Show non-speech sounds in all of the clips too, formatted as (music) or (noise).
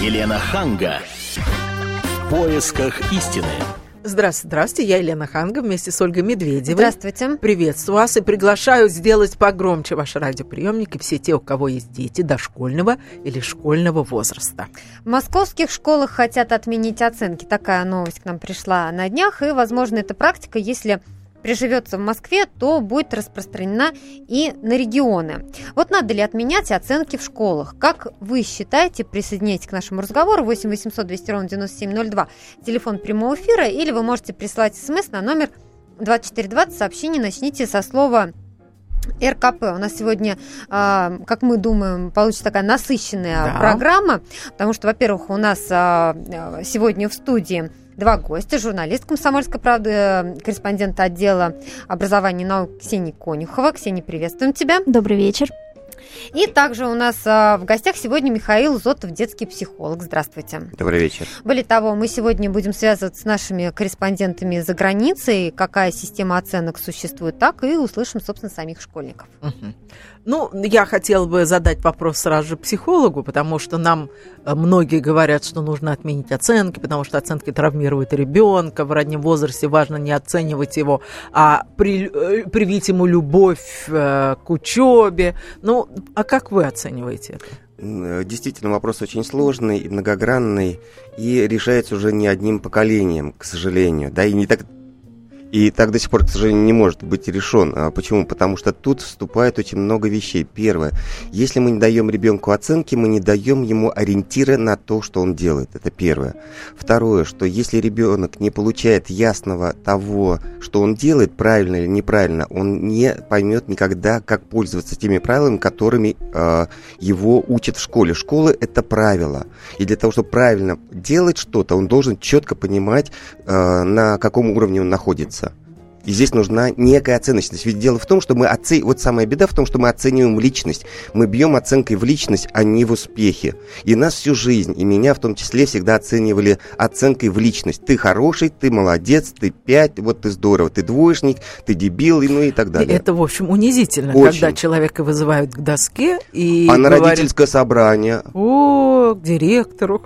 Елена Ханга. В поисках истины. Здравствуйте, здравствуйте, я Елена Ханга вместе с Ольгой Медведевой. Здравствуйте. Приветствую вас и приглашаю сделать погромче ваш радиоприемник и все те, у кого есть дети дошкольного или школьного возраста. В московских школах хотят отменить оценки. Такая новость к нам пришла на днях, и, возможно, эта практика, если приживется в Москве, то будет распространена и на регионы. Вот надо ли отменять оценки в школах? Как вы считаете? Присоединяйтесь к нашему разговору 8 800 200 ровно 9702, телефон прямого эфира, или вы можете прислать смс на номер 2420, сообщение начните со слова РКП. У нас сегодня, а, как мы думаем, получится такая насыщенная Да. программа, потому что, во-первых, у нас а, сегодня в студии два гостя. Журналист «Комсомольской правды», э, корреспондент отдела образования и наук Ксения Конюхова. Ксения, приветствуем тебя. Добрый вечер. И также у нас а, в гостях сегодня Михаил Зотов, детский психолог. Здравствуйте. Добрый вечер. Более того, мы сегодня будем связываться с нашими корреспондентами за границей, какая система оценок существует, так и услышим, собственно, самих школьников. Мгм. Ну, я хотела бы задать вопрос сразу же психологу, потому что нам э, многие говорят, что нужно отменить оценки, потому что оценки травмируют ребенка. В раннем возрасте важно не оценивать его, а при- э, привить ему любовь э, к учебе. Ну, а как вы оцениваете это? Э, Действительно, вопрос очень сложный и многогранный, и решается уже не одним поколением, к сожалению. Да, и не так и так до сих пор, к сожалению, не может быть решен. А Почему? Потому что тут вступает очень много вещей. Первое. Если мы не даем ребенку оценки, мы не даем ему ориентиры на то, что он делает. Это первое. Второе, что если ребенок не получает ясного того, что он делает, правильно или неправильно, он не поймет никогда, как пользоваться теми правилами, которыми э, его учат в школе. Школа – это правила. И для того, чтобы правильно делать что-то, он должен четко понимать, э, на каком уровне он находится. И здесь нужна некая оценочность. Ведь дело в том, что мы оце... Вот самая беда в том, что мы оцениваем личность. Мы бьем оценкой в личность, а не в успехе. И нас всю жизнь, и меня в том числе, всегда оценивали оценкой в личность. Ты хороший, ты молодец, ты пять, вот ты здорово, ты двоечник, ты дебил, и ну и так И далее. Это, в общем, унизительно, Очень. когда человека вызывают к доске и А на говорят, родительское собрание, о, к директору.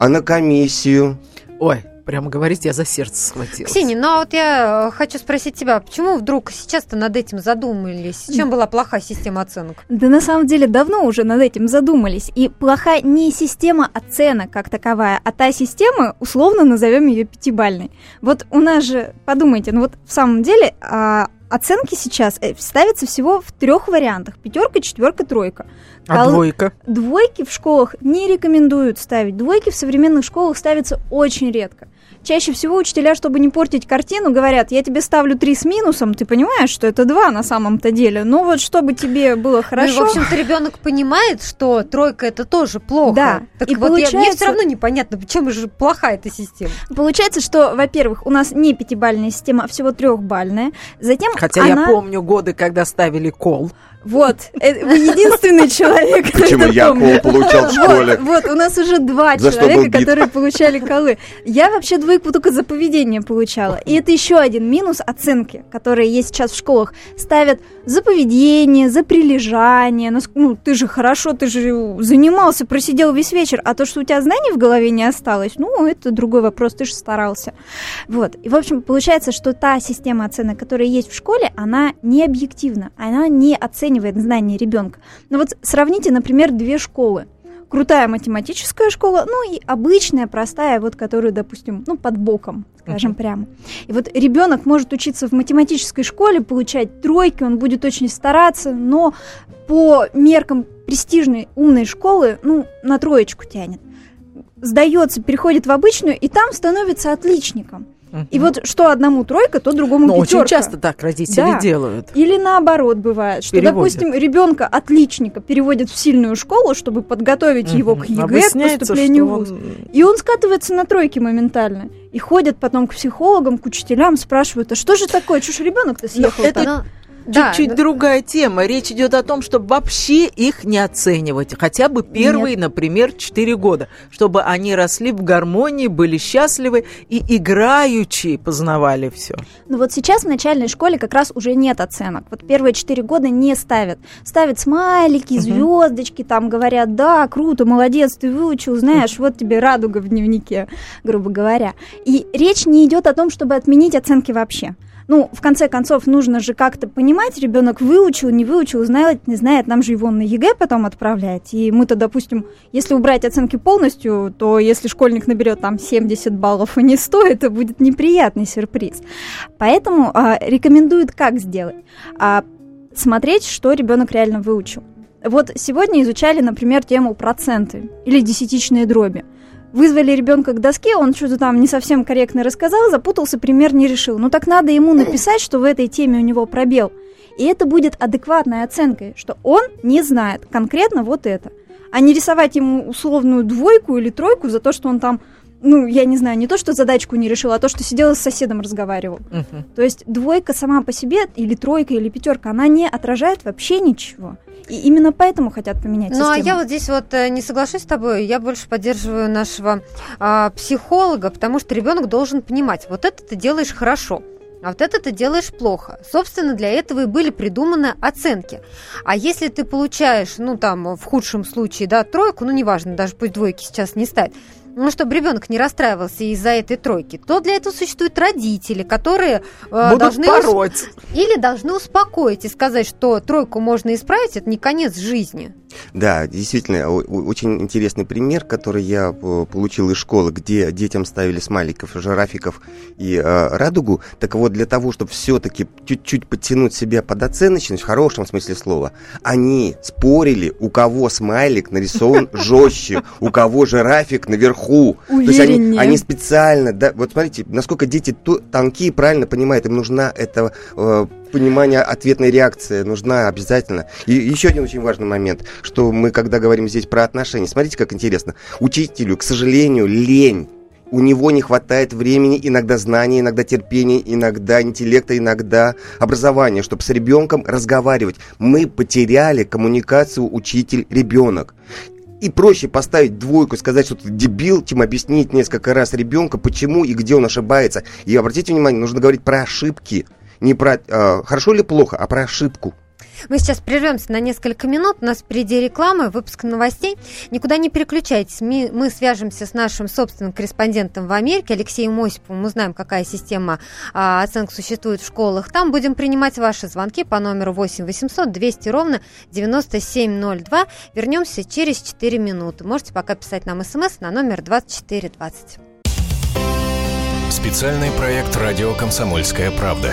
а на комиссию. Ой, прямо говорить, я за сердце схватилась. Ксения, ну а вот я э, хочу спросить тебя, почему вдруг сейчас-то над этим задумались? Чем была плохая система оценок? Да на самом деле давно уже над этим задумались. И плохая не система оценок как таковая, а та система, условно назовем ее пятибальной. Вот у нас же, подумайте, ну вот в самом деле а, оценки сейчас э, ставятся всего в трех вариантах. Пятерка, четверка, тройка. А Кол- двойка? Двойки в школах не рекомендуют ставить. Двойки в современных школах ставятся очень редко. Чаще всего учителя, чтобы не портить картину, говорят, я тебе ставлю три с минусом, ты понимаешь, что это два на самом-то деле. Но вот чтобы тебе было хорошо... Ну, и, в общем-то, ребенок понимает, что тройка это тоже плохо. Да. Так И вот, я- мне получается- все равно непонятно, почему же плохая эта система. Получается, что, во-первых, у нас не пятибальная система, а всего трехбальная. Затем Хотя она... я помню годы, когда ставили кол. Вот, э, вы единственный (laughs) человек, кто Почему я кол получал в школе? Вот, вот, у нас уже два человека, которые получали колы. Я вообще двойку только за поведение получала. И это еще один минус оценки, которые есть сейчас в школах. Ставят за поведение, за прилежание. Нас- Ну, ты же хорошо, ты же занимался, просидел весь вечер. А то, что у тебя знаний в голове не осталось, ну, это другой вопрос, ты же старался. Вот. И, в общем, получается, что та система оценок, которая есть в школе, она не объективна, она не оценивает знания ребенка. Ну вот сравните, например, две школы. Крутая математическая школа, ну и обычная, простая, вот которую, допустим, ну, под боком, скажем прямо. И вот ребенок может учиться в математической школе, получать тройки, он будет очень стараться, но по меркам престижной умной школы, ну, на троечку тянет. Сдается, переходит в обычную, и там становится отличником. И вот что одному тройка, то другому очень пятерка. часто так родители Да. делают. Или наоборот бывает, что, Переводят. допустим, ребенка отличника переводят в сильную школу, чтобы подготовить его к. ЕГЭ, к поступлению что в ВУЗ. он- И он скатывается на тройки моментально. И ходят потом к психологам, к учителям, спрашивают, а что же такое, что ж ребенок-то съехал это- так?» Да, Чуть-чуть ну- другая тема. Речь идет о том, чтобы вообще их не оценивать. Хотя бы первые, например, 4 года. Чтобы они росли в гармонии, были счастливы и играючи познавали все. Ну вот сейчас в начальной школе как раз уже нет оценок. Вот первые четыре года не ставят. Ставят смайлики, звездочки, там говорят, да, круто, молодец, ты выучил, знаешь, вот тебе радуга в дневнике, грубо говоря. И речь не идет о том, чтобы отменить оценки вообще. Ну, в конце концов, нужно же как-то понимать, ребенок выучил, не выучил, знает, не знает, нам же его на ЕГЭ потом отправлять. И мы-то, допустим, если убрать оценки полностью, то если школьник наберет там 70 баллов и не 100, это будет неприятный сюрприз. Поэтому а, рекомендуют как сделать? А, смотреть, что ребенок реально выучил. Вот сегодня изучали, например, тему проценты или десятичные дроби. Вызвали ребенка к доске, он что-то там не совсем корректно рассказал, запутался, пример не решил. Ну так надо ему написать, что в этой теме у него пробел. И это будет адекватной оценкой, что он не знает конкретно вот это. А не рисовать ему условную двойку или тройку за то, что он там, ну, я не знаю, не то, что задачку не решил, а то, что сидел и с соседом разговаривал. Мгм. То есть двойка сама по себе, или тройка, или пятерка, она не отражает вообще ничего. И именно поэтому хотят поменять Ну, а систему. я вот здесь вот э, не соглашусь с тобой, я больше поддерживаю нашего а, психолога, потому что ребенок должен понимать, вот это ты делаешь хорошо, а вот это ты делаешь плохо. Собственно, для этого и были придуманы оценки. А если ты получаешь, ну, там, в худшем случае, да, тройку, ну, неважно, даже пусть двойки сейчас не ставят, ну, чтобы ребенок не расстраивался из-за этой тройки, то для этого существуют родители, которые э, должны пороть. или должны успокоить и сказать, что тройку можно исправить, это не конец жизни. Да, действительно, очень интересный пример, который я э, получил из школы, где детям ставили смайликов, жирафиков и э, радугу. Так вот, для того, чтобы все-таки чуть-чуть подтянуть себя под оценочность, в хорошем смысле слова, они спорили, у кого смайлик нарисован (laughs) жестче, у кого жирафик наверху. То есть они, Увереннее. они специально, да, вот смотрите, насколько дети тонкие, правильно понимают, им нужна эта э, понимание ответной реакции нужна обязательно. И еще один очень важный момент, что мы, когда говорим здесь про отношения, смотрите, как интересно. Учителю, к сожалению, лень. У него не хватает времени, иногда знаний, иногда терпения, иногда интеллекта, иногда образования, чтобы с ребенком разговаривать. Мы потеряли коммуникацию учитель-ребенок. И проще поставить двойку, сказать, что ты дебил, чем объяснить несколько раз ребенка, почему и где он ошибается. И обратите внимание, нужно говорить про ошибки. Не про э, хорошо или плохо, а про ошибку. Мы сейчас прервемся на несколько минут. У нас впереди реклама, выпуск новостей. Никуда не переключайтесь. Мы, свяжемся с нашим собственным корреспондентом в Америке, Алексеем Осиповым. Узнаем, какая система а, оценок существует в школах. Там будем принимать ваши звонки по номеру 8 800 200 ровно 9702. Вернемся через 4 минуты. Можете пока писать нам смс на номер 2420. Специальный проект «Радио Комсомольская правда».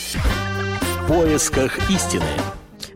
В поисках истины.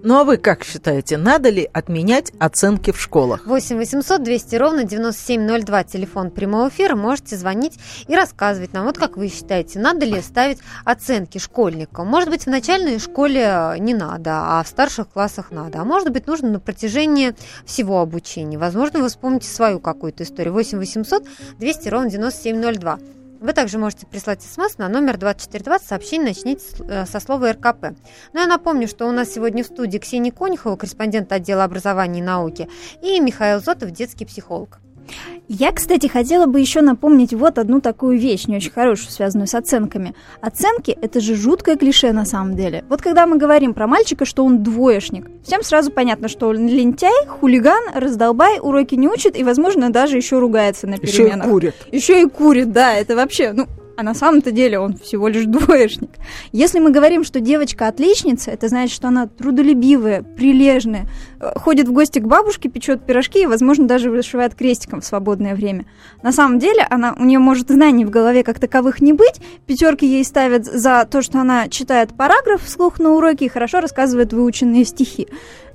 Ну а вы как считаете, надо ли отменять оценки в школах? 8 800 200 ровно 9702, телефон прямого эфира. Можете звонить и рассказывать нам. Вот как вы считаете, надо ли ставить оценки школьникам? Может быть, в начальной школе не надо, а в старших классах надо. А может быть, нужно на протяжении всего обучения. Возможно, вы вспомните свою какую-то историю. 8 800 200 ровно 9702. Вы также можете прислать смс на номер 2420, сообщение начните со слова РКП. Ну, я напомню, что у нас сегодня в студии Ксения Конюхова, корреспондент отдела образования и науки, и Михаил Зотов, детский психолог. Я, кстати, хотела бы еще напомнить вот одну такую вещь, не очень хорошую, связанную с оценками. Оценки – это же жуткое клише на самом деле. Вот когда мы говорим про мальчика, что он двоечник, всем сразу понятно, что он лентяй, хулиган, раздолбай, уроки не учит и, возможно, даже еще ругается на Еще и переменах. курят. Еще и курит, да, это вообще, ну, а на самом-то деле он всего лишь (laughs) двоечник. Если мы говорим, что девочка отличница, это значит, что она трудолюбивая, прилежная, э, ходит в гости к бабушке, печет пирожки и, возможно, даже вышивает крестиком в свободное время. На самом деле, она, у нее может знаний в голове как таковых не быть, пятерки ей ставят за то, что она читает параграф вслух на уроке и хорошо рассказывает выученные стихи.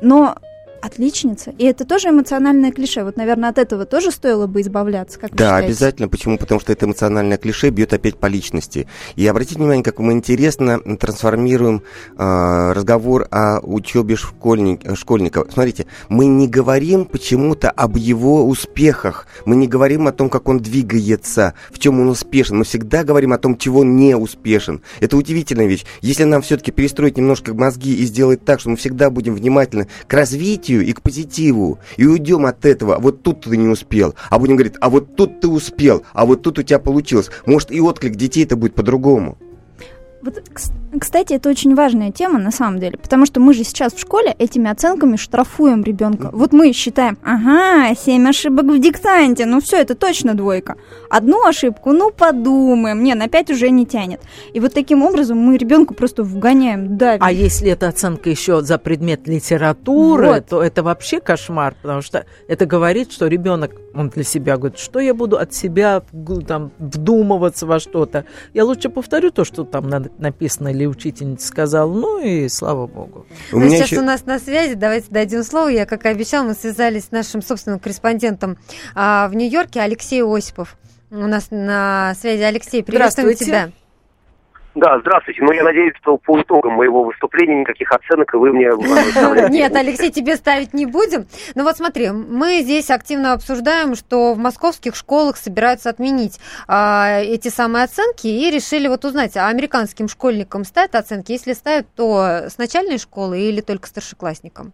Но отличница. И это тоже эмоциональное клише. Вот, наверное, от этого тоже стоило бы избавляться, как Да, обязательно. Почему? Потому что это эмоциональное клише бьет опять по личности. И обратите внимание, как мы интересно трансформируем э, разговор о учебе школьник, школьника. Смотрите, мы не говорим почему-то об его успехах. Мы не говорим о том, как он двигается, в чем он успешен. Мы всегда говорим о том, чего он не успешен. Это удивительная вещь. Если нам все-таки перестроить немножко мозги и сделать так, что мы всегда будем внимательны к развитию, развитию и к позитиву. И уйдем от этого. Вот тут ты не успел. А будем говорить, а вот тут ты успел, а вот тут у тебя получилось. Может, и отклик детей это будет по-другому. Вот, кстати, это очень важная тема на самом деле, потому что мы же сейчас в школе этими оценками штрафуем ребенка. Вот мы считаем, ага, семь ошибок в диктанте, ну все, это точно двойка. Одну ошибку, ну подумаем, не, на пять уже не тянет. И вот таким образом мы ребенку просто вгоняем, давим. А если эта оценка еще за предмет литературы, вот. то это вообще кошмар, потому что это говорит, что ребенок, он для себя говорит, что я буду от себя там вдумываться во что-то. Я лучше повторю то, что там написано или учительница сказала, ну и слава богу. У ну, сейчас еще... у нас на связи, давайте дадим слово. Я, как и обещал, мы связались с нашим собственным корреспондентом а, в Нью-Йорке, Алексей Осипов. У нас на связи Алексей, приветствуем тебя. Да, здравствуйте. Ну, я надеюсь, что по итогам моего выступления никаких оценок вы мне (laughs) Нет, Алексей, тебе ставить не будем. Ну вот смотри, мы здесь активно обсуждаем, что в московских школах собираются отменить а, эти самые оценки и решили вот узнать, а американским школьникам ставят оценки? Если ставят, то с начальной школы или только старшеклассникам?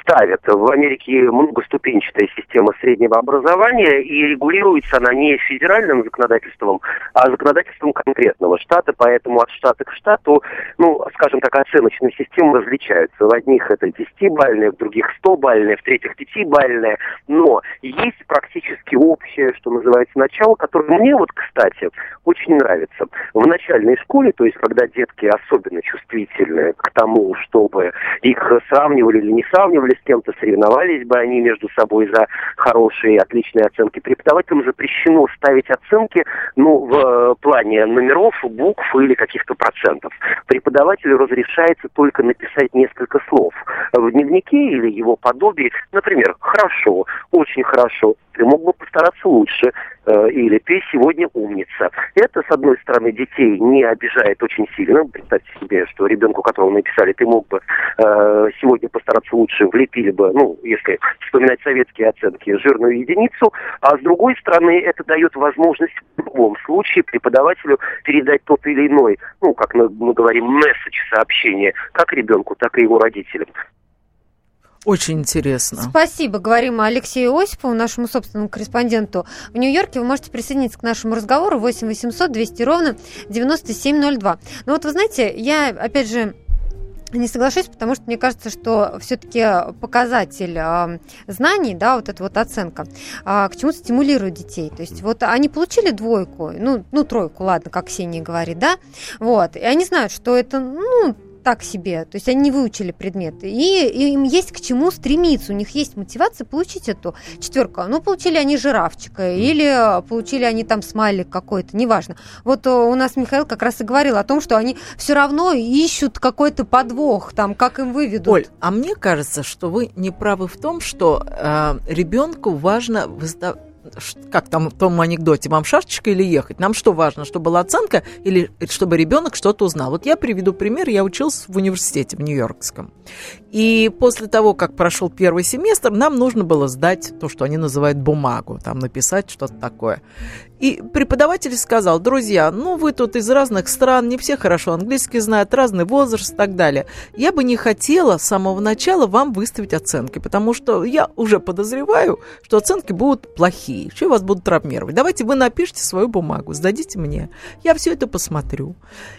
Ставят. В Америке многоступенчатая система среднего образования, и регулируется она не федеральным законодательством, а законодательством конкретного штата, поэтому от штата к штату, ну, скажем так, оценочные системы различаются. В одних это 10-бальная, в других 100-бальная, в третьих 5-бальная, но есть практически общее, что называется, начало, которое мне вот, кстати, очень нравится. В начальной школе, то есть когда детки особенно чувствительны к тому, чтобы их сравнивали или не сравнивали с кем-то, соревновались бы они между собой за хорошие, отличные оценки. Преподавателям запрещено ставить оценки ну, в э, плане номеров, букв или каких-то процентов. Преподавателю разрешается только написать несколько слов в дневнике или его подобии. Например, «хорошо», «очень хорошо», «ты мог бы постараться лучше», э, или «ты сегодня умница». Это, с одной стороны, детей не обижает очень сильно. Представьте себе, что ребенку, которого написали «ты мог бы э, сегодня постараться лучше», влепили бы, ну, если вспоминать советские оценки, жирную единицу. А с другой стороны, это дает возможность в любом случае преподавателю передать тот или иной, ну, как мы говорим, месседж сообщения, как ребенку, так и его родителям. Очень интересно. Спасибо. Говорим Алексею Осипову, нашему собственному корреспонденту в Нью-Йорке. Вы можете присоединиться к нашему разговору 8 800 200 ровно 9702. Ну вот вы знаете, я, опять же, не соглашусь, потому что мне кажется, что все-таки показатель э, знаний, да, вот эта вот оценка, э, к чему стимулирует детей. То есть вот они получили двойку, ну, ну тройку, ладно, как Ксения говорит, да, вот, и они знают, что это, ну, так себе, то есть они не выучили предметы, и, им есть к чему стремиться, у них есть мотивация получить эту четверку. Ну, получили они жирафчика, или получили они там смайлик какой-то, неважно. Вот э, у нас Михаил как раз и говорил о том, что они все равно ищут какой-то подвох, там, как им выведут. Оль, а мне кажется, что вы не правы в том, что э, ребенку важно выставлять как там в том анекдоте, вам шашечка или ехать? Нам что важно, чтобы была оценка или чтобы ребенок что-то узнал? Вот я приведу пример. Я учился в университете в Нью-Йоркском. И после того, как прошел первый семестр, нам нужно было сдать то, что они называют бумагу, там написать что-то такое. И преподаватель сказал, друзья, ну вы тут из разных стран, не все хорошо английский знают, разный возраст и так далее. Я бы не хотела с самого начала вам выставить оценки, потому что я уже подозреваю, что оценки будут плохие. что вас буду травмировать. Давайте вы напишите свою бумагу, сдадите мне. Я все это посмотрю.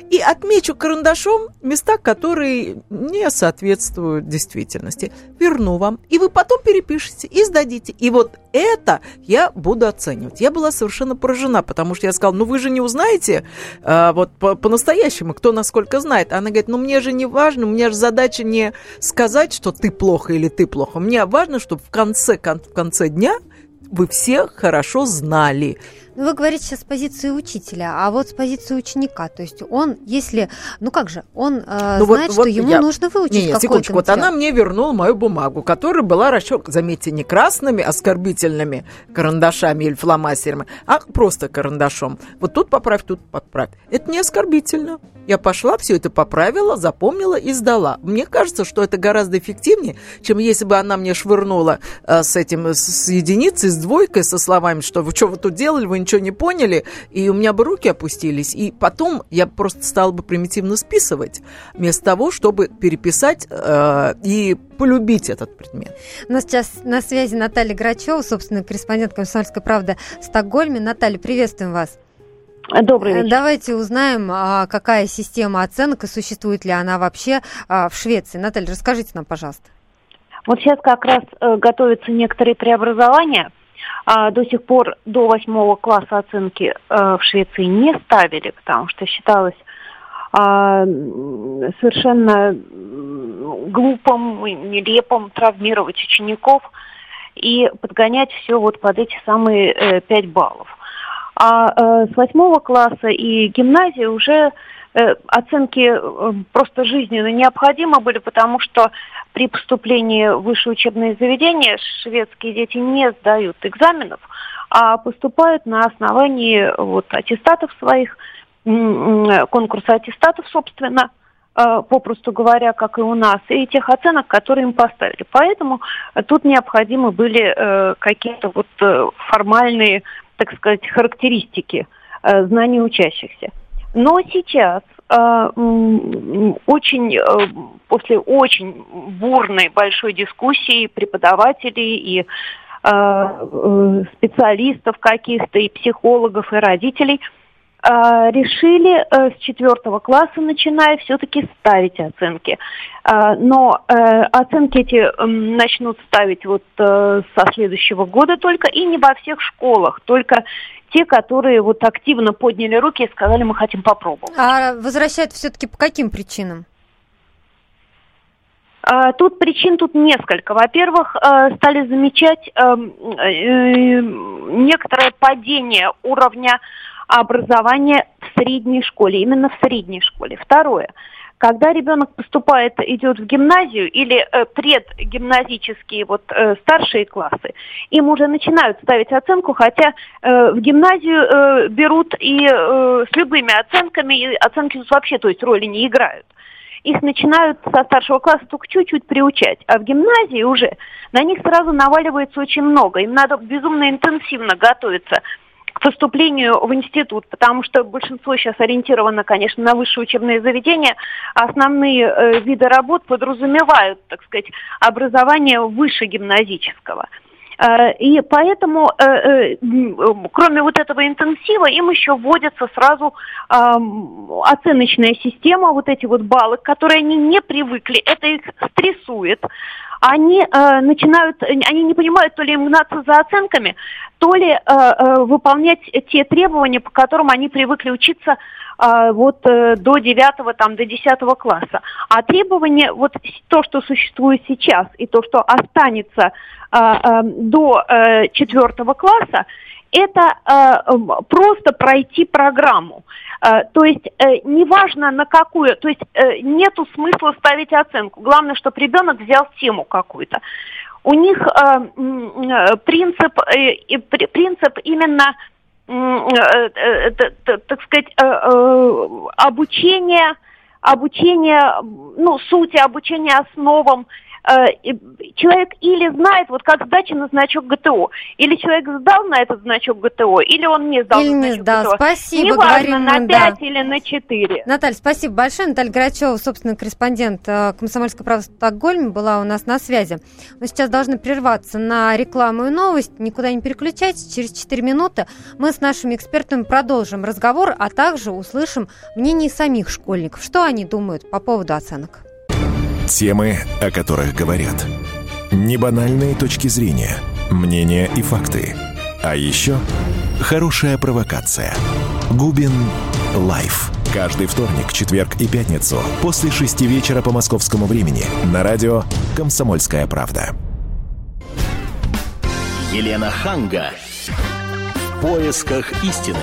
И отмечу карандашом места, которые не соответствуют действительности. Верну вам. И вы потом перепишите и сдадите. И вот это я буду оценивать. Я была совершенно поражена, потому что я сказала, ну вы же не узнаете э, вот по- по-настоящему, кто насколько знает. Она говорит, ну мне же не важно, у меня же задача не сказать, что ты плохо или ты плохо. Мне важно, чтобы в конце, кон- в конце дня вы все хорошо знали. Вы говорите сейчас с позиции учителя, а вот с позиции ученика, то есть он, если, ну как же, он э, Ну, вот- знает, вот что ему я- нужно выучить Не, не, секундочку. Вот она мне вернула мою бумагу, которая была расчет, заметьте, не красными оскорбительными карандашами или фломастерами, а просто карандашом. Вот тут поправь, тут поправь. Это не оскорбительно. Я пошла, все это поправила, запомнила и сдала. Мне кажется, что это гораздо эффективнее, чем если бы она мне швырнула э, с этим, с, с единицей, с двойкой, со словами, что вы что вы тут делали, вы ничего не поняли, и у меня бы руки опустились. И потом я просто стала бы примитивно списывать, вместо того, чтобы переписать э, и полюбить этот предмет. У нас сейчас на связи Наталья Грачева, собственно, корреспондент «Комсомольской правды» в Стокгольме. Наталья, приветствуем вас. Добрый вечер. Давайте узнаем, а, какая система оценок и существует ли она вообще а, в Швеции. Наталья, расскажите нам, пожалуйста. Вот сейчас как раз э, готовятся некоторые преобразования. А, до сих пор до восьмого класса оценки э, в Швеции не ставили, потому что считалось а, совершенно глупым, нелепым травмировать учеников и подгонять все вот под эти самые э, пять баллов. А э, с восьмого класса и гимназии уже оценки э, просто жизненно необходимы были, потому что при поступлении в высшее учебное заведение шведские дети не сдают экзаменов, а поступают на основании вот, аттестатов своих, м, конкурса аттестатов, собственно, э, попросту говоря, как и у нас, и тех оценок, которые им поставили. Поэтому э, тут необходимы были э, какие-то вот э, формальные, так сказать, характеристики э, знаний учащихся. Но сейчас э, очень э, после очень бурной большой дискуссии преподавателей и э, специалистов каких-то, и психологов, и родителей решили с четвертого класса, начиная, все-таки ставить оценки. Но оценки эти начнут ставить вот со следующего года только, и не во всех школах, только те, которые вот активно подняли руки и сказали, мы хотим попробовать. А возвращают все-таки по каким причинам? А, Тут причин тут несколько. Во-первых, э, стали замечать эм, э, некоторое падение уровня образования в средней школе, именно в средней школе. Второе. Когда ребенок поступает, идет в гимназию или э, предгимназические вот э, старшие классы, им уже начинают ставить оценку, хотя э, в гимназию э, берут и э, с любыми оценками, и оценки тут вообще, то есть роли не играют их начинают со старшего класса только чуть-чуть приучать. А в гимназии уже на них сразу наваливается очень много. Им надо безумно интенсивно готовиться к поступлению в институт, потому что большинство сейчас ориентировано, конечно, на высшее учебное заведение. А основные э, виды работ подразумевают, так сказать, образование выше гимназического. Э, И поэтому, э, э, кроме вот этого интенсива, им еще вводится сразу оценочная система, вот эти вот баллы, к которой они не привыкли, это их стрессует. Они начинают, они не понимают, то ли им гнаться за оценками, то ли выполнять те требования, по которым они привыкли учиться вот э, до 9 там, до 10 класса. А требования, вот то, что существует сейчас, и то, что останется э, э, до э, 4 класса, это э, просто пройти программу. Э, то есть э, неважно на какую, то есть э, нету смысла ставить оценку. Главное, чтобы ребенок взял тему какую-то. У них э, э, принцип, э, принцип именно э, э, так сказать, э, э, обучения, обучения, ну, сути обучения основам, э, человек или знает, вот как сдача на значок ГТО, или человек сдал на этот значок ГТО, или он не сдал Или на не значок сдал. ГТО. Спасибо, Неважно, на мы, да. 5 или на 4. Наталья, спасибо большое. Наталья Грачева, собственно, корреспондент э, «Комсомольской правды» в Стокгольме, была у нас на связи. Мы сейчас должны прерваться на рекламу и новость. Никуда не переключайтесь. Через 4 минуты мы с нашими экспертами продолжим разговор, а также услышим мнение самих школьников. Что они думают по поводу оценок? Темы, о которых говорят. Небанальные точки зрения, мнения и факты. А еще хорошая провокация. Губин Live. Каждый вторник, четверг и пятницу после шести вечера по московскому времени на радио «Комсомольская правда». Елена Ханга. В поисках истины.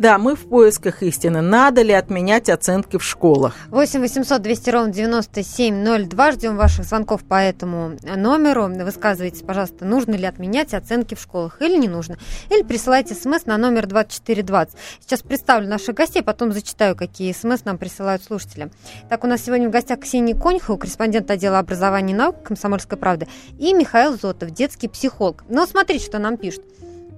Да, мы в поисках истины. Надо ли отменять оценки в школах? 8 800 200 ровно 9702. Ждем ваших звонков по этому номеру. Высказывайте, пожалуйста, нужно ли отменять оценки в школах или не нужно. Или присылайте смс на номер 2420. Сейчас представлю наших гостей, потом зачитаю, какие смс нам присылают слушатели. Так, у нас сегодня в гостях Ксения Конюхова, корреспондент отдела образования и наук Комсомольской правды, и Михаил Зотов, детский психолог. Но смотрите, что нам пишут.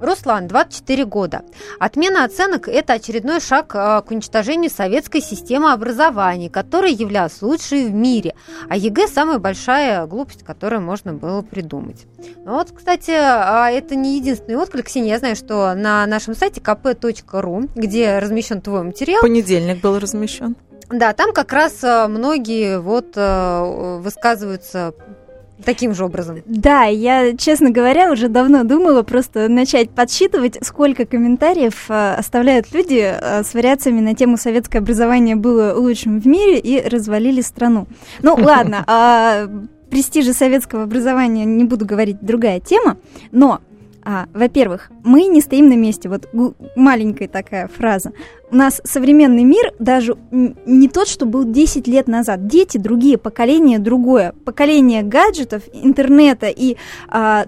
Руслан, 24 года. Отмена оценок – это очередной шаг э, к уничтожению советской системы образования, которая являлась лучшей в мире. А ЕГЭ – самая большая глупость, которую можно было придумать. Ну вот, кстати, а это не единственный отклик. Ксения, я знаю, что на нашем сайте kp.ru, где размещен твой материал, Понедельник был размещен. да, там как раз э, многие вот э, высказываются таким же образом. Да, я, честно говоря, уже давно думала просто начать подсчитывать, сколько комментариев э, оставляют люди э, с вариациями на тему «Советское образование было лучшим в мире» и развалили страну. Ну, (laughs) ладно, о престиже советского образования не буду говорить, другая тема, но а, во-первых, мы не стоим на месте. Вот маленькая такая фраза. У нас современный мир даже не тот, что был 10 лет назад. Дети другие, поколение другое. Поколение гаджетов, интернета и а,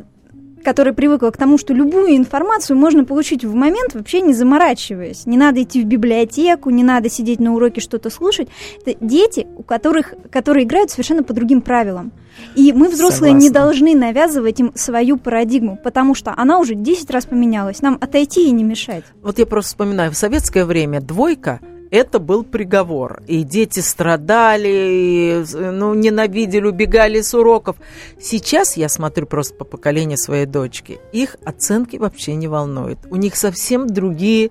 которое привыкло к тому, что любую информацию можно получить в момент, вообще не заморачиваясь. Не надо идти в библиотеку, не надо сидеть на уроке что-то слушать. Это дети, у которых, которые играют совершенно по другим правилам. И мы, взрослые, не Согласна. должны навязывать им свою парадигму, потому что она уже 10 раз поменялась. Нам отойти и не мешать. Вот я просто вспоминаю, в советское время двойка это был приговор. И дети страдали, и, ну, ненавидели, убегали с уроков. Сейчас я смотрю просто по поколению своей дочки. Их оценки вообще не волнуют. У них совсем другие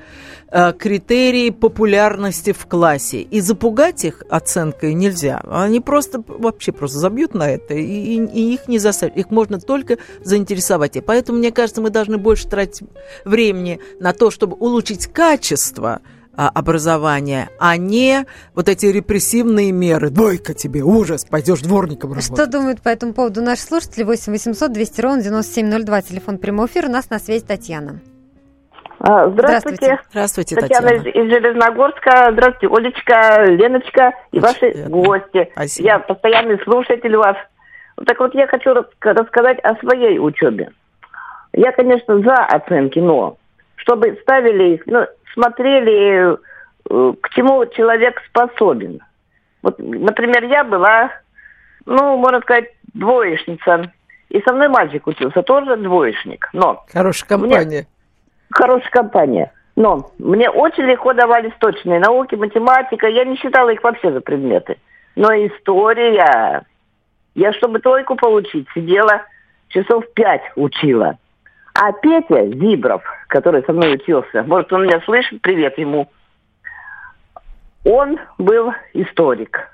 э, критерии популярности в классе. И запугать их оценкой нельзя. Они просто вообще просто забьют на это, и, и- и их не заставят. Их можно только заинтересовать. И поэтому, мне кажется, мы должны больше тратить времени на то, чтобы улучшить качество образования, а не вот эти репрессивные меры. Двойка тебе, ужас, пойдешь дворником работать. Что думают по этому поводу наши слушатели? 8 800 200 ровно 9702, телефон прямого эфира. У нас на связи Татьяна. А, Здравствуйте. Здравствуйте, Татьяна, Татьяна. из Железногорска. Здравствуйте, Олечка, Леночка и Очень ваши приятно. гости. Спасибо. Я постоянный слушатель вас. Так вот, я хочу рас- рассказать о своей учебе. Я, конечно, за оценки, но чтобы ставили их, ну, смотрели, э, к чему человек способен. Вот, например, я была, ну, можно сказать, двоечница. И со мной мальчик учился, тоже двоечник. Но Хорошая компания. хорошая компания. Но мне очень легко давались точные науки, математика. Я не считала их вообще за предметы. Но история... Я, чтобы тройку получить, сидела часов пять учила. А Петя Зибров, который со мной учился, может, он меня слышит, привет ему. Он был историк.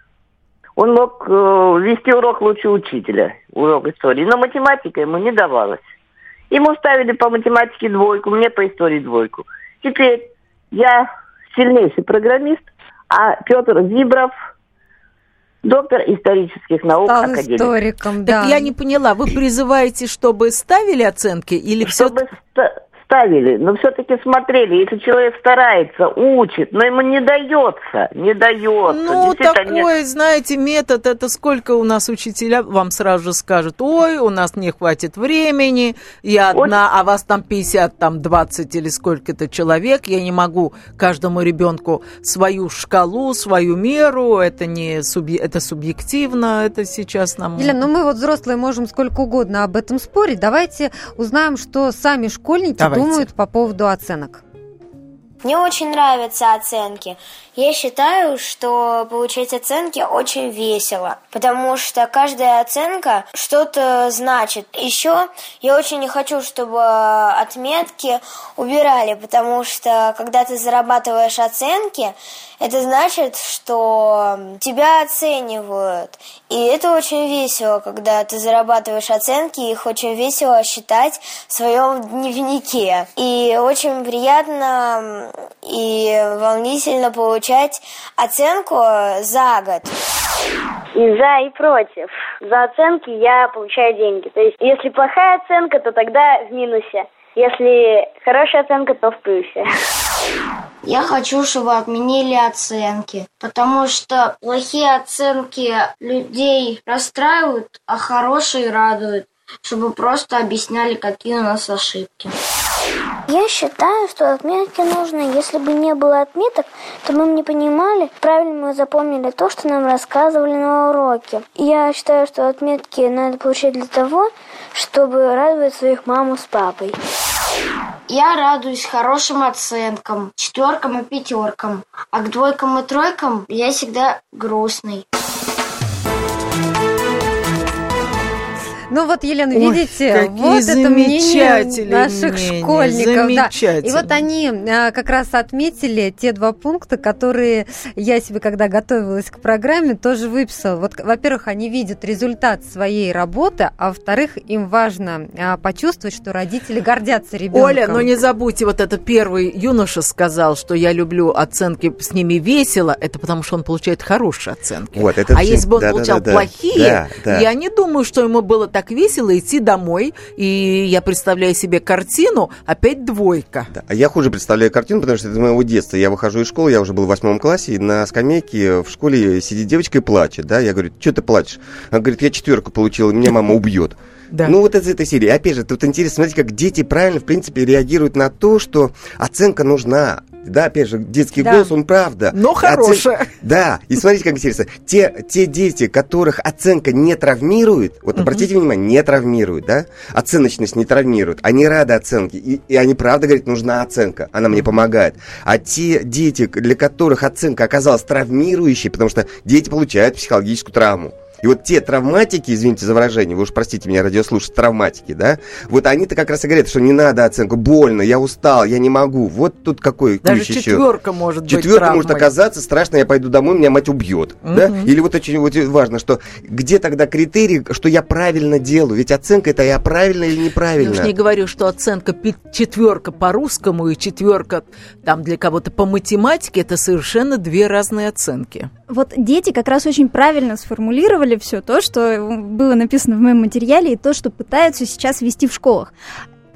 Он мог э, вести урок лучше учителя, урок истории. Но математика ему не давалась. Ему ставили по математике двойку, мне по истории двойку. Теперь я сильнейший программист, а Петр Зибров доктор исторических наук, Стал академик. историком, Так да. я не поняла, вы призываете, чтобы ставили оценки или все Чтобы ста- ставили, но все-таки смотрели, если человек старается, учит, но ему не дается, не дается. Ну, такой, нет. знаете, метод, это сколько у нас учителя вам сразу же скажут, ой, у нас не хватит времени, я одна, а вас там 50, там 20 или сколько-то человек, я не могу каждому ребенку свою шкалу, свою меру, это не субъ... это субъективно, это сейчас нам... Елена, ну мы вот взрослые можем сколько угодно об этом спорить. Давайте узнаем, что сами школьники Давайте. Думают по поводу оценок. Мне очень нравятся оценки. Я считаю, что получать оценки очень весело, потому что каждая оценка что-то значит. Еще я очень не хочу, чтобы отметки убирали, потому что когда ты зарабатываешь оценки, это значит, что тебя оценивают. И это очень весело, когда ты зарабатываешь оценки, их очень весело считать в своем дневнике. И очень приятно и волнительно получать оценку за год. И за, и против. За оценки я получаю деньги. То есть, если плохая оценка, то тогда в минусе. Если хорошая оценка, то в плюсе. Я хочу, чтобы отменили оценки, потому что плохие оценки людей расстраивают, а хорошие радуют, чтобы просто объясняли, какие у нас ошибки. Я считаю, что отметки нужны. Если бы не было отметок, то мы бы не понимали, правильно мы запомнили то, что нам рассказывали на уроке. Я считаю, что отметки надо получать для того, чтобы радовать своих маму с папой. Я радуюсь хорошим оценкам, четверкам и пятеркам, а к двойкам и тройкам я всегда грустный. Ну вот, Елена, Ой, видите, какие вот это мнение наших мнения, школьников. Да. И вот они а, как раз отметили те два пункта, которые я себе, когда готовилась к программе, тоже выписала. Вот, во-первых, они видят результат своей работы, а во-вторых, им важно а, почувствовать, что родители гордятся ребенком. Оля, но не забудьте, вот это первый юноша сказал, что я люблю оценки, с ними весело, это потому что он получает хорошие оценки. Вот, это а если бы он да, да, получал да, да. плохие, Да, да. я не думаю, что ему было так весело идти домой, и я представляю себе картину, опять двойка. Да. А я хуже представляю картину, потому что это моего детства. Я выхожу из школы, я уже был в восьмом классе, и на скамейке в школе сидит девочка и плачет, да, я говорю, что ты плачешь? Она говорит, я четверку получила, меня мама убьет. Да. Ну, вот из этой серии. Опять же, тут интересно, смотрите, как дети правильно, в принципе, реагируют на то, что оценка нужна. Да, опять же, детский Да. голос, он правда. Но Оцен- хорошая. Да, и смотрите, как интересно. Те, те дети, которых оценка не травмирует, вот обратите внимание, не травмирует, да, оценочность не травмирует, они рады оценке, и, и они правда говорят, нужна оценка, она мне помогает. А те дети, для которых оценка оказалась травмирующей, потому что дети получают психологическую травму, и вот те травматики, извините за выражение, вы уж простите меня, радиослушатели, травматики, да, вот они-то как раз и говорят, что не надо оценку, больно, я устал, я не могу. Вот тут какой Даже ключ еще. четверка может быть Четверка может оказаться, страшно, я пойду домой, меня мать убьет. Да? Мгм. Или вот очень вот важно, что где тогда критерий, что я правильно делаю? Ведь оценка это я правильно или Я неправильно? уж не говорю, что оценка четверка по русскому и четверка там для кого-то по математике это совершенно две разные оценки. Вот дети как раз очень правильно сформулировали все то, что было написано в моем материале, и то, что пытаются сейчас вести в школах.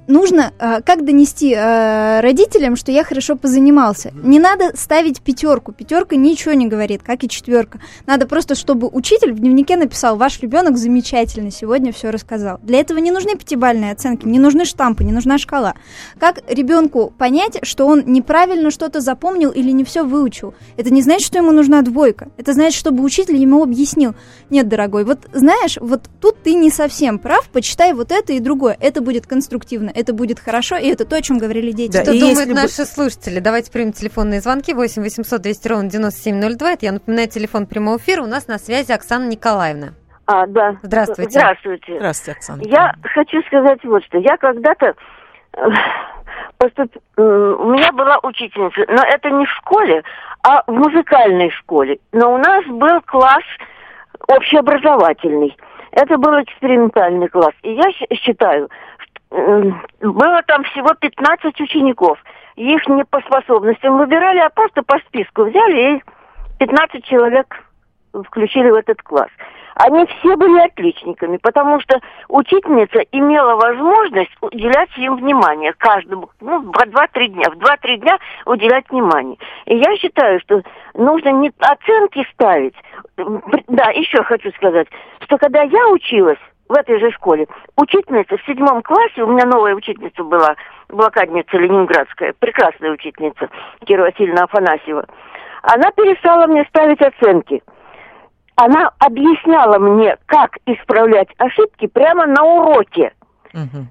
Нужно э, как донести э, родителям, что я хорошо позанимался. Не надо ставить пятерку. Пятерка ничего не говорит, как и четверка. Надо просто, чтобы учитель в дневнике написал: ваш ребенок замечательно сегодня все рассказал. Для этого не нужны пятибальные оценки, не нужны штампы, не нужна шкала. Как ребенку понять, что он неправильно что-то запомнил или не все выучил? Это не значит, что ему нужна двойка. Это значит, чтобы учитель ему объяснил. Нет, дорогой, вот знаешь, вот тут ты не совсем прав, почитай вот это и другое. Это будет конструктивно, это будет хорошо, и это то, о чем говорили дети. Да, Что думают если бы- наши слушатели? Давайте примем телефонные звонки 8 800 200 ровно 9702. Это я напоминаю телефон прямого эфира. У нас на связи Оксана Николаевна. А, да. Здравствуйте. Здравствуйте. Здравствуйте, Оксана. Я хочу сказать вот что. Я когда-то э, поступ... У меня была учительница, но это не в школе, а в музыкальной школе. Но у нас был класс общеобразовательный. Это был экспериментальный класс. И я считаю, было там всего 15 учеников. Их не по способностям выбирали, а просто по списку взяли и 15 человек включили в этот класс. они все были отличниками, потому что учительница имела возможность уделять им внимание, каждому, ну, в 2-3 дня, в 2-3 дня уделять внимание. И я считаю, что нужно не оценки ставить. Да, еще хочу сказать, что когда я училась, в этой же школе. Учительница в седьмом классе, у меня новая учительница была, блокадница ленинградская, прекрасная учительница Кира Васильевна Афанасьева. Она перестала мне ставить оценки. Она объясняла мне, как исправлять ошибки прямо на уроке. Угу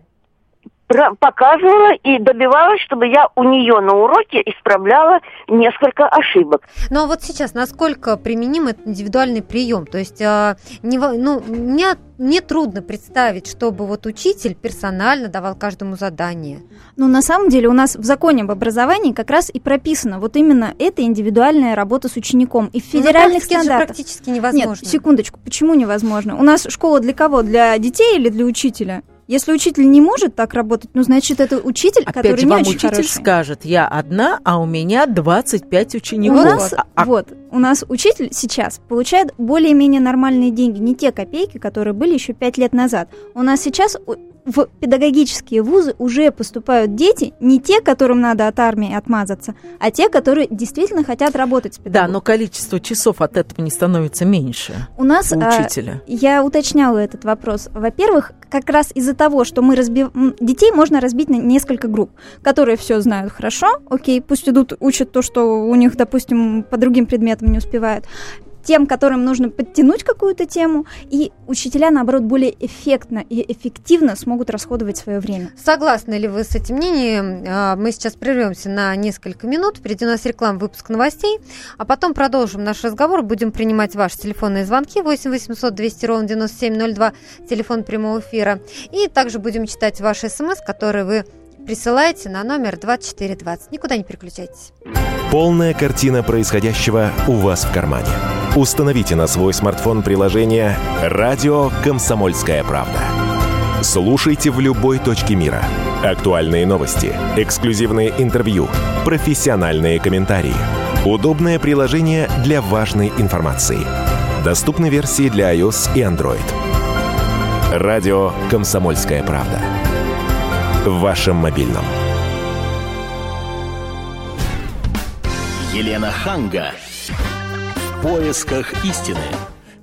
показывала и добивалась, чтобы я у нее на уроке исправляла несколько ошибок. Ну а вот сейчас насколько применим этот индивидуальный прием? То есть, э, не, ну, мне, мне трудно представить, чтобы вот учитель персонально давал каждому задание. Ну, на самом деле у нас в законе об образовании как раз и прописано вот именно эта индивидуальная работа с учеником. И в ну, федеральных стандартах... практически невозможно. Нет, секундочку, почему невозможно? У нас школа для кого? Для детей или для учителя? Если учитель не может так работать, ну, значит, это учитель, Опять который же, не вам очень учитель хороший. скажет, я одна, а у меня 25 учеников. У нас, а, а... вот, у нас учитель сейчас получает более-менее нормальные деньги, не те копейки, которые были еще 5 лет назад. У нас сейчас в педагогические вузы уже поступают дети, не те, которым надо от армии отмазаться, а те, которые действительно хотят работать с педагогом. Да, но количество часов от этого не становится меньше. У нас у учителя. А, я уточняла этот вопрос. Во-первых, как раз из-за того, что мы разбив... детей можно разбить на несколько групп, которые все знают хорошо, окей, пусть идут учат то, что у них, допустим, по другим предметам не успевают тем, которым нужно подтянуть какую-то тему, и учителя, наоборот, более эффектно и эффективно смогут расходовать свое время. Согласны ли вы с этим мнением? А, мы сейчас прервемся на несколько минут, впереди у нас реклама, выпуск новостей, а потом продолжим наш разговор, будем принимать ваши телефонные звонки. 8 800 200 ровно 9702, телефон прямого эфира, и также будем читать ваши смс, которые вы присылайте на номер 2420. Никуда не переключайтесь. Полная картина происходящего у вас в кармане. Установите на свой смартфон приложение «Радио Комсомольская правда». Слушайте в любой точке мира. Актуальные новости, эксклюзивные интервью, профессиональные комментарии. Удобное приложение для важной информации. Доступны версии для iOS и Android. Радио «Комсомольская правда» в вашем мобильном. Елена Ханга. В поисках истины.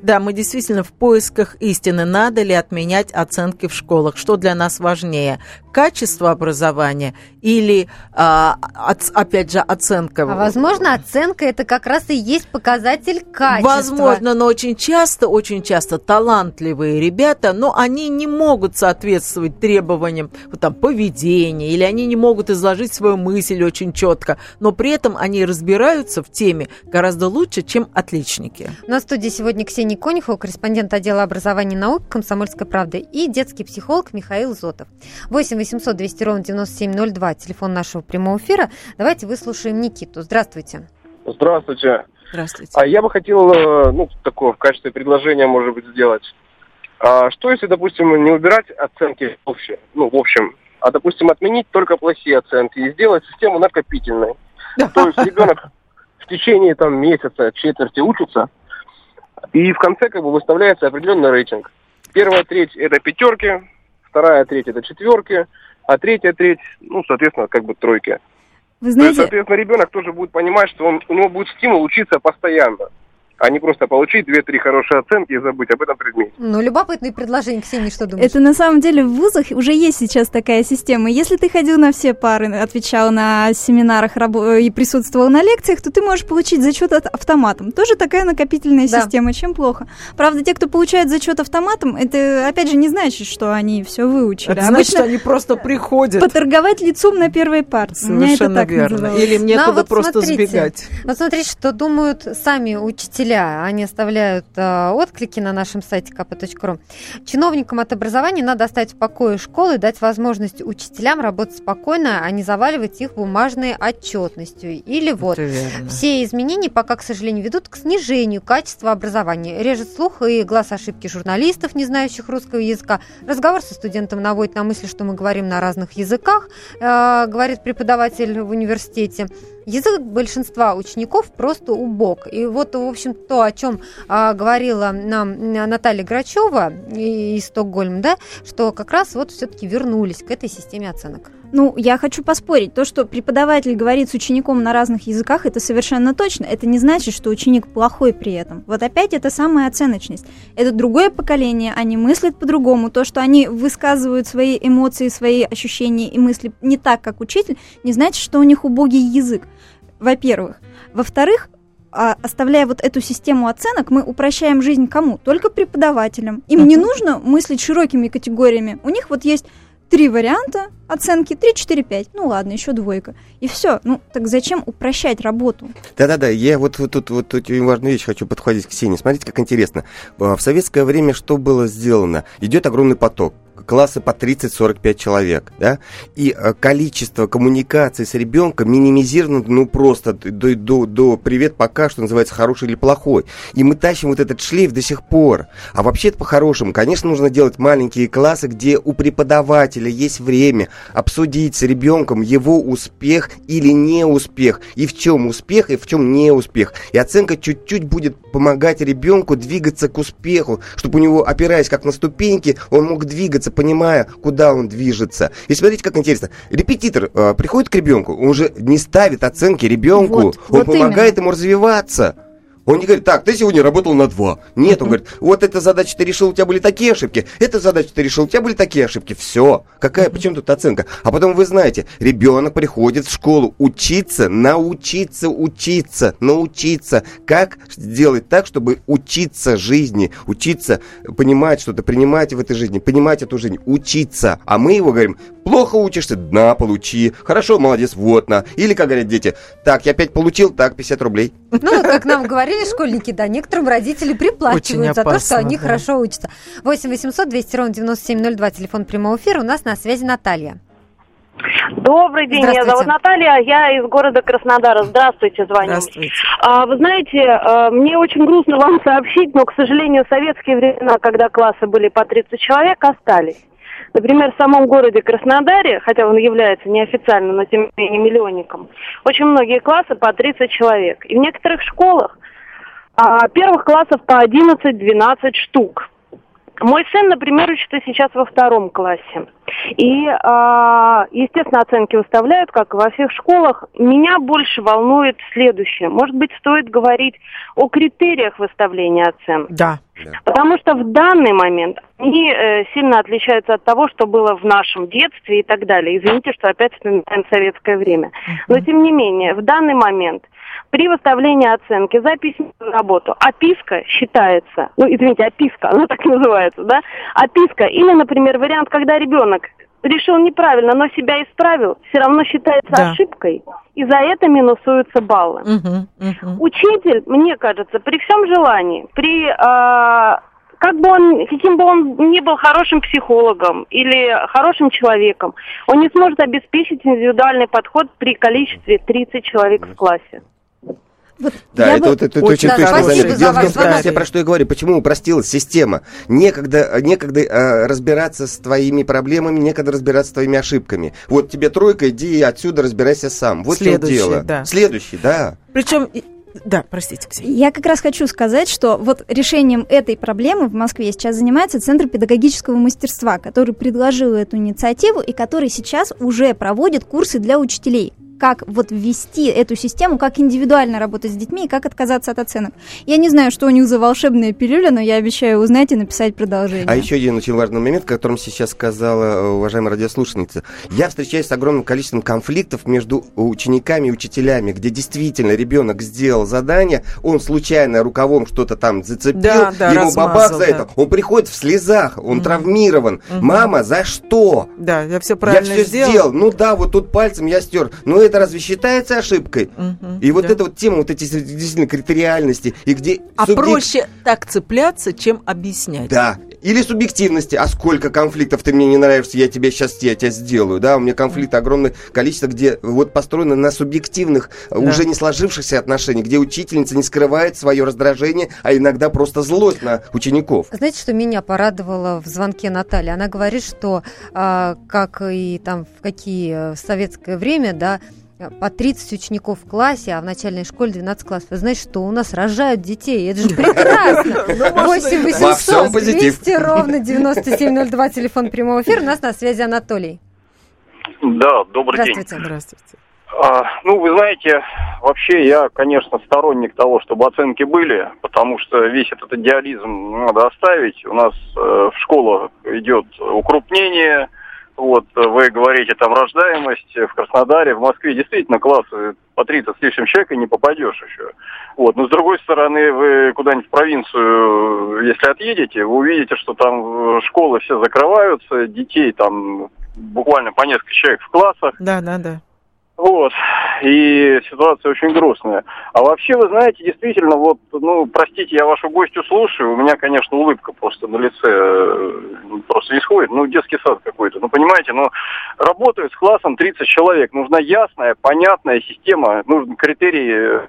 Да, мы действительно в поисках истины. Надо ли отменять оценки в школах? Что для нас важнее? Качество образования или, а, от, опять же, оценка? А возможно, оценка это как раз и есть показатель качества. Возможно, но очень часто, очень часто талантливые ребята, но они не могут соответствовать требованиям вот, там, поведения, или они не могут изложить свою мысль очень четко, но при этом они разбираются в теме гораздо лучше, чем отличники. На студии сегодня Ксения Евгений Конюхова, корреспондент отдела образования и наук «Комсомольской правды» и детский психолог Михаил Зотов. 8 800 200 ровно 9702, телефон нашего прямого эфира. Давайте выслушаем Никиту. Здравствуйте. Здравствуйте. Здравствуйте. А я бы хотел, э, ну, такое в качестве предложения, может быть, сделать. А что если, допустим, не убирать оценки в общем, ну, в общем, а, допустим, отменить только плохие оценки и сделать систему накопительной? (laughs) То есть ребенок в течение там месяца, четверти учится, и в конце как бы выставляется определенный рейтинг. Первая треть это пятерки, вторая треть это четверки, а третья треть, ну, соответственно, как бы тройки. Вы знаете... То есть, соответственно, ребенок тоже будет понимать, что он, у него будет стимул учиться постоянно а не просто получить две-три хорошие оценки и забыть об этом предмете. Ну, любопытные предложения, Ксения, что думаешь? Это на самом деле в вузах уже есть сейчас такая система. Если ты ходил на все пары, отвечал на семинарах и присутствовал на лекциях, то ты можешь получить зачет автоматом. Тоже такая накопительная да. система, чем плохо. Правда, те, кто получает зачет автоматом, это опять же не значит, что они все выучили. Это значит, что они просто приходят. Поторговать лицом на первой парте. Совершенно это так верно. Называлось. Или мне ну, а вот просто смотрите, сбегать. Вот смотрите, что думают сами учителя учителя, они оставляют э, отклики на нашем сайте kp.ru. Чиновникам от образования надо оставить в покое школы, дать возможность учителям работать спокойно, а не заваливать их бумажной отчетностью. Или вот, все изменения пока, к сожалению, ведут к снижению качества образования. Режет слух и глаз ошибки журналистов, не знающих русского языка. Разговор со студентом наводит на мысль, что мы говорим на разных языках, э, говорит преподаватель в университете. Язык большинства учеников просто убог. И вот, в общем, то, о чем а, говорила нам Наталья Грачева из Стокгольма, да, что как раз вот все-таки вернулись к этой системе оценок. Ну, я хочу поспорить. То, что преподаватель говорит с учеником на разных языках, это совершенно точно. Это не значит, что ученик плохой при этом. Вот опять это самая оценочность. Это другое поколение, они мыслят по-другому. То, что они высказывают свои эмоции, свои ощущения и мысли не так, как учитель, не значит, что у них убогий язык. Во-первых. Во-вторых, а, оставляя вот эту систему оценок, мы упрощаем жизнь кому? Только преподавателям. Им не нужно мыслить широкими категориями. У них вот есть три варианта оценки, 3, 4, 5. Ну ладно, еще двойка. И все. Ну, так зачем упрощать работу? Да-да-да, я вот, вот тут вот, вот очень важную вещь хочу подходить к Ксении. Смотрите, как интересно. В советское время что было сделано? Идет огромный поток классы по 30-45 человек, да, и э, количество коммуникаций с ребенком минимизировано, ну, просто до, до, до привет пока, что называется, хороший или плохой. И мы тащим вот этот шлейф до сих пор. А вообще-то по-хорошему, конечно, нужно делать маленькие классы, где у преподавателя есть время обсудить с ребенком его успех или неуспех, и в чем успех, и в чем неуспех. И оценка чуть-чуть будет помогать ребенку двигаться к успеху, чтобы у него, опираясь как на ступеньки, он мог двигаться двигаться, понимая, куда он движется. И смотрите, как интересно. Репетитор э, приходит к ребенку, он уже не ставит оценки ребенку, вот, он вот помогает именно. ему развиваться. Он не говорит, так, ты сегодня работал на два. Нет, он говорит, вот эта задача ты решил, у тебя были такие ошибки. Эта задача ты решил, у тебя были такие ошибки. Все. Какая, почему тут оценка? А потом вы знаете, ребенок приходит в школу учиться, научиться учиться, научиться. Как сделать так, чтобы учиться жизни, учиться понимать что-то, принимать в этой жизни, понимать эту жизнь, учиться. А мы его говорим, плохо учишься, на, получи. Хорошо, молодец, вот на. Или, как говорят дети, так, я опять получил, так, 50 рублей. Ну, как нам говорили школьники, да, некоторым родители приплачивают за то, что они да. хорошо учатся. 8 800 200 ровно 9702, телефон прямого эфира. У нас на связи Наталья. Добрый день, меня зовут Наталья, я из города Краснодара. Здравствуйте, звоню. Здравствуйте. А, вы знаете, а, мне очень грустно вам (laughs) сообщить, но, к сожалению, советские времена, когда классы были по 30 человек, остались. Например, в самом городе Краснодаре, хотя он является неофициально, но тем не менее миллионником, очень многие классы по 30 человек. И в некоторых школах а, первых классов по 11-12 штук. Мой сын, например, учится сейчас во втором классе. И, а, естественно, оценки выставляют, как и во всех школах. Меня больше волнует следующее. Может быть, стоит говорить о критериях выставления оценок. Да. Потому что в данный момент они э, сильно отличаются от того, что было в нашем детстве и так далее. Извините, что опять вспоминаем советское время. Но, тем не менее, в данный момент – при выставлении оценки за письменную работу описка считается, ну, извините, описка, она так называется, да, описка, или, например, вариант, когда ребенок решил неправильно, но себя исправил, все равно считается да. ошибкой, и за это минусуются баллы. Угу, угу. Учитель, мне кажется, при всем желании, при э, как бы он, каким бы он ни был хорошим психологом или хорошим человеком, он не сможет обеспечить индивидуальный подход при количестве 30 человек в классе. Вот да, это, бы... вот, это, очень, очень точно заметно. Дело в том, что я про что я говорю, почему упростилась система. Некогда, некогда э, разбираться с твоими проблемами, некогда разбираться с твоими ошибками. Вот тебе тройка, иди отсюда разбирайся сам. Вот Следующий, дело. Да. Следующий, да. Причем да, простите, Ксения. Я как раз хочу сказать, что вот решением этой проблемы в Москве сейчас занимается Центр педагогического мастерства, который предложил эту инициативу и который сейчас уже проводит курсы для учителей как вот ввести эту систему, как индивидуально работать с детьми и как отказаться от оценок. Я не знаю, что у них за волшебная пилюля, но я обещаю узнать и написать продолжение. А еще один очень важный момент, о котором сейчас сказала э, уважаемая радиослушательница. Я встречаюсь с огромным количеством конфликтов между учениками и учителями, где действительно ребенок сделал задание, он случайно рукавом что-то там зацепил, да, да, ему бабах за да. это, он приходит в слезах, он угу. травмирован. Угу. Мама, за что? Да, я все правильно я все сделал. сделал. Ну да, вот тут пальцем я стер. Ну это разве считается ошибкой? Угу, и вот да. эта вот тема, вот эти действительно критериальности, и где... А субъект... проще так цепляться, чем объяснять. Да, или субъективности. А сколько конфликтов ты мне не нравишься, я тебе сейчас я тебя сделаю. Да, у меня конфликт огромное количество, где вот построено на субъективных, да. уже не сложившихся отношениях, где учительница не скрывает свое раздражение, а иногда просто злость на учеников. Знаете, что меня порадовало в звонке Натальи? Она говорит, что а, как и там в какие в советское время, да, по 30 учеников в классе, а в начальной школе 12 классов. Вы знаете, что у нас рожают детей. Это же прекрасно. 8 800 200 ровно 9702 телефон прямого эфира. У нас на связи Анатолий. Да, добрый день. Здравствуйте. Здравствуйте. А, ну, вы знаете, вообще я, конечно, сторонник того, чтобы оценки были, потому что весь этот идеализм надо оставить. У нас э, в школах идет укрупнение, вот, вы говорите, там рождаемость в Краснодаре, в Москве действительно классы по 30 с лишним человек и не попадешь еще. Вот. Но с другой стороны, вы куда-нибудь в провинцию, если отъедете, вы увидите, что там школы все закрываются, детей там буквально по несколько человек в классах. Да, да, да. Вот. И ситуация очень грустная. А вообще, вы знаете, действительно, вот, ну, простите, я вашу гостью слушаю, у меня, конечно, улыбка просто на лице э, просто не сходит. Ну, детский сад какой-то. Ну, понимаете, ну, работают с классом 30 человек. Нужна ясная, понятная система, нужны критерии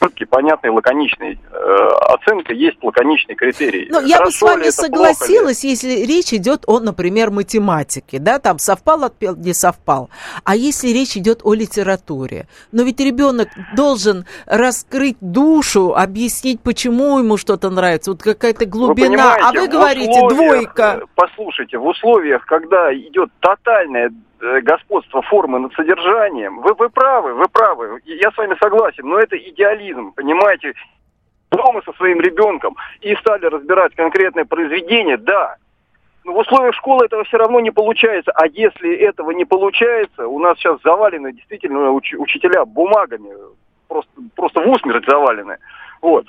четкий, понятный, лаконичный. Э, оценка есть лаконичный критерий. Ну, я бы с вами согласилась, если речь идет о, например, математике, да, там совпал, отпел, не совпал. А если речь идет о литературе? Но ведь ребенок должен раскрыть душу, объяснить, почему ему что-то нравится, вот какая-то глубина. Вы а вы говорите, двойка. Послушайте, в условиях, когда идет тотальная Э, господство формы над содержанием. Вы, вы правы, вы правы. Я с вами согласен, но это идеализм, понимаете? Дома со своим ребенком и стали разбирать конкретное произведение, да. Но в условиях школы этого все равно не получается. А если этого не получается, у нас сейчас завалены действительно уч- учителя бумагами, просто, просто в усмерть завалены. Вот.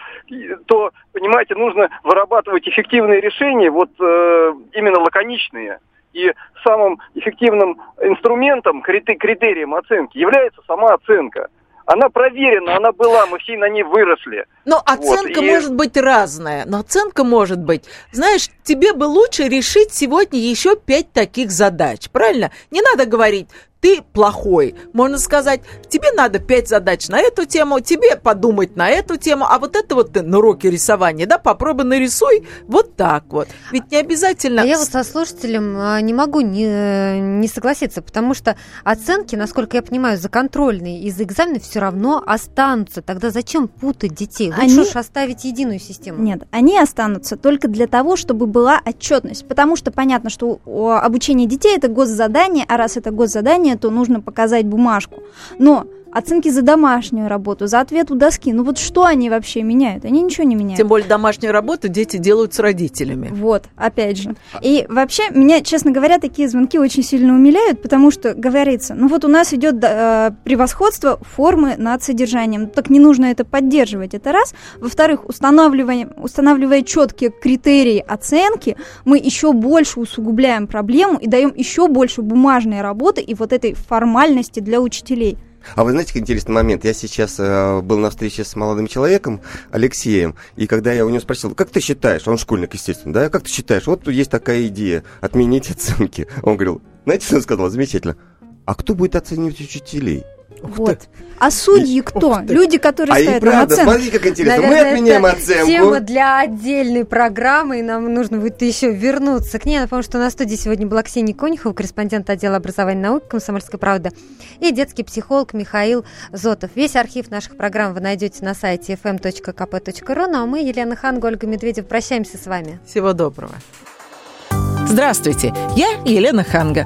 то, понимаете, нужно вырабатывать эффективные решения, вот э, именно лаконичные. И самым эффективным инструментом, критерием оценки является сама оценка. Она проверена, она была, мы все на ней выросли. Но оценка вот, и... может быть разная, но оценка может быть. Знаешь, тебе бы лучше решить сегодня еще пять таких задач, правильно? Не надо говорить, ты плохой. Можно сказать, тебе надо пять задач на эту тему, тебе подумать на эту тему, а вот это вот ты на уроке рисования, да, попробуй нарисуй вот так вот. Ведь не обязательно... А я вот со слушателем а, не могу не, не согласиться, потому что оценки, насколько я понимаю, за контрольные и за экзамены все равно останутся. Тогда зачем путать детей? Лучше они... уж оставить единую систему. Нет, они останутся только для того, чтобы была отчетность. Потому что понятно, что обучение детей это госзадание, а раз это госзадание, то нужно показать бумажку. Но оценки за домашнюю работу, за ответ у доски. Ну вот что они вообще меняют? Они ничего не меняют. Тем более домашнюю работу дети делают с родителями. Вот, опять же. И вообще, меня, честно говоря, такие звонки очень сильно умиляют, потому что говорится, ну вот у нас идет э, превосходство формы над содержанием. Ну, так не нужно это поддерживать, это раз. Во-вторых, устанавливая, устанавливая четкие критерии оценки, мы еще больше усугубляем проблему и даем еще больше бумажной работы и вот этой формальности для учителей. А вы знаете, какой интересный момент? Я сейчас э, был на встрече с молодым человеком, Алексеем, и когда я у него спросил, как ты считаешь, он школьник, естественно, да, как ты считаешь, вот есть такая идея, отменить (laughs) оценки. Он говорил, знаете, что он сказал? Замечательно. А кто будет оценивать учителей? Вот. А судьи (laughs) кто? Люди, которые а ставят и правда, оценку. смотрите, как интересно. Наверное, Мы отменяем это оценку. Тема для отдельной программы, и нам нужно будет еще вернуться к ней. Я напомню, что на студии сегодня была Ксения Конюхова, корреспондент отдела образования и науки «Комсомольской правды», и детский психолог Михаил Зотов. Весь архив наших программ вы найдете на сайте fm.kp.ru. Ну а мы, Елена Хан, Ольга Медведев, прощаемся с вами. Всего доброго. Здравствуйте, я Елена Ханга.